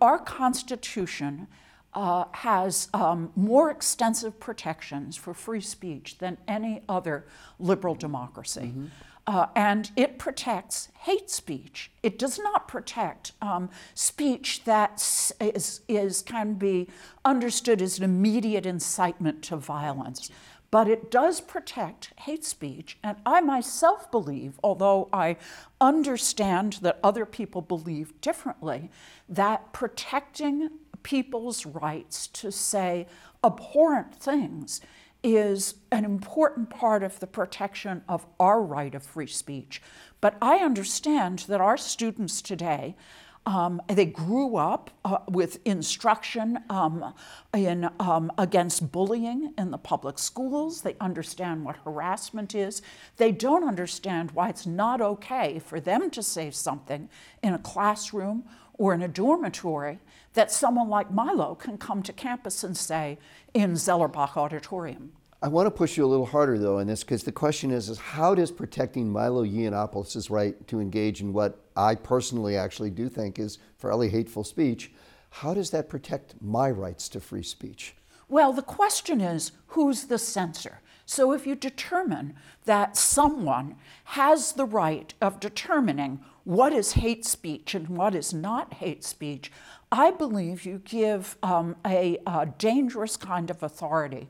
Our Constitution uh, has um, more extensive protections for free speech than any other liberal democracy. Mm-hmm. Uh, and it protects hate speech. It does not protect um, speech that is, is, can be understood as an immediate incitement to violence. But it does protect hate speech. And I myself believe, although I understand that other people believe differently, that protecting people's rights to say abhorrent things is an important part of the protection of our right of free speech. But I understand that our students today, um, they grew up uh, with instruction um, in, um, against bullying in the public schools. They understand what harassment is. They don't understand why it's not okay for them to say something in a classroom or in a dormitory that someone like Milo can come to campus and say in Zellerbach Auditorium. I want to push you a little harder though in this because the question is, is how does protecting Milo Yiannopoulos' right to engage in what I personally actually do think is fairly hateful speech, how does that protect my rights to free speech? Well, the question is who's the censor? So if you determine that someone has the right of determining what is hate speech and what is not hate speech, I believe you give um, a, a dangerous kind of authority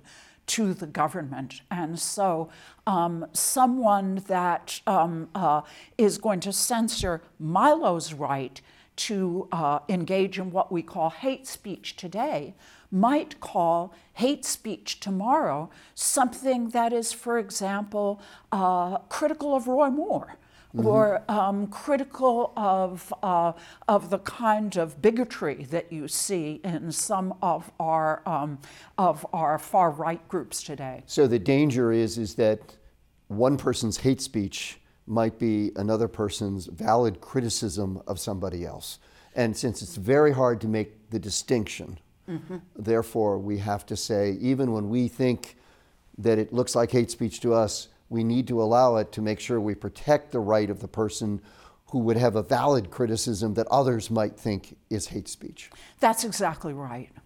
to the government. And so, um, someone that um, uh, is going to censor Milo's right to uh, engage in what we call hate speech today might call hate speech tomorrow something that is, for example, uh, critical of Roy Moore mm-hmm. or um, critical of, uh, of the kind of bigotry that you see in some of our, um, of our far right groups today. So the danger is, is that one person's hate speech might be another person's valid criticism of somebody else. And since it's very hard to make the distinction, mm-hmm. therefore we have to say, even when we think that it looks like hate speech to us, we need to allow it to make sure we protect the right of the person who would have a valid criticism that others might think is hate speech. That's exactly right.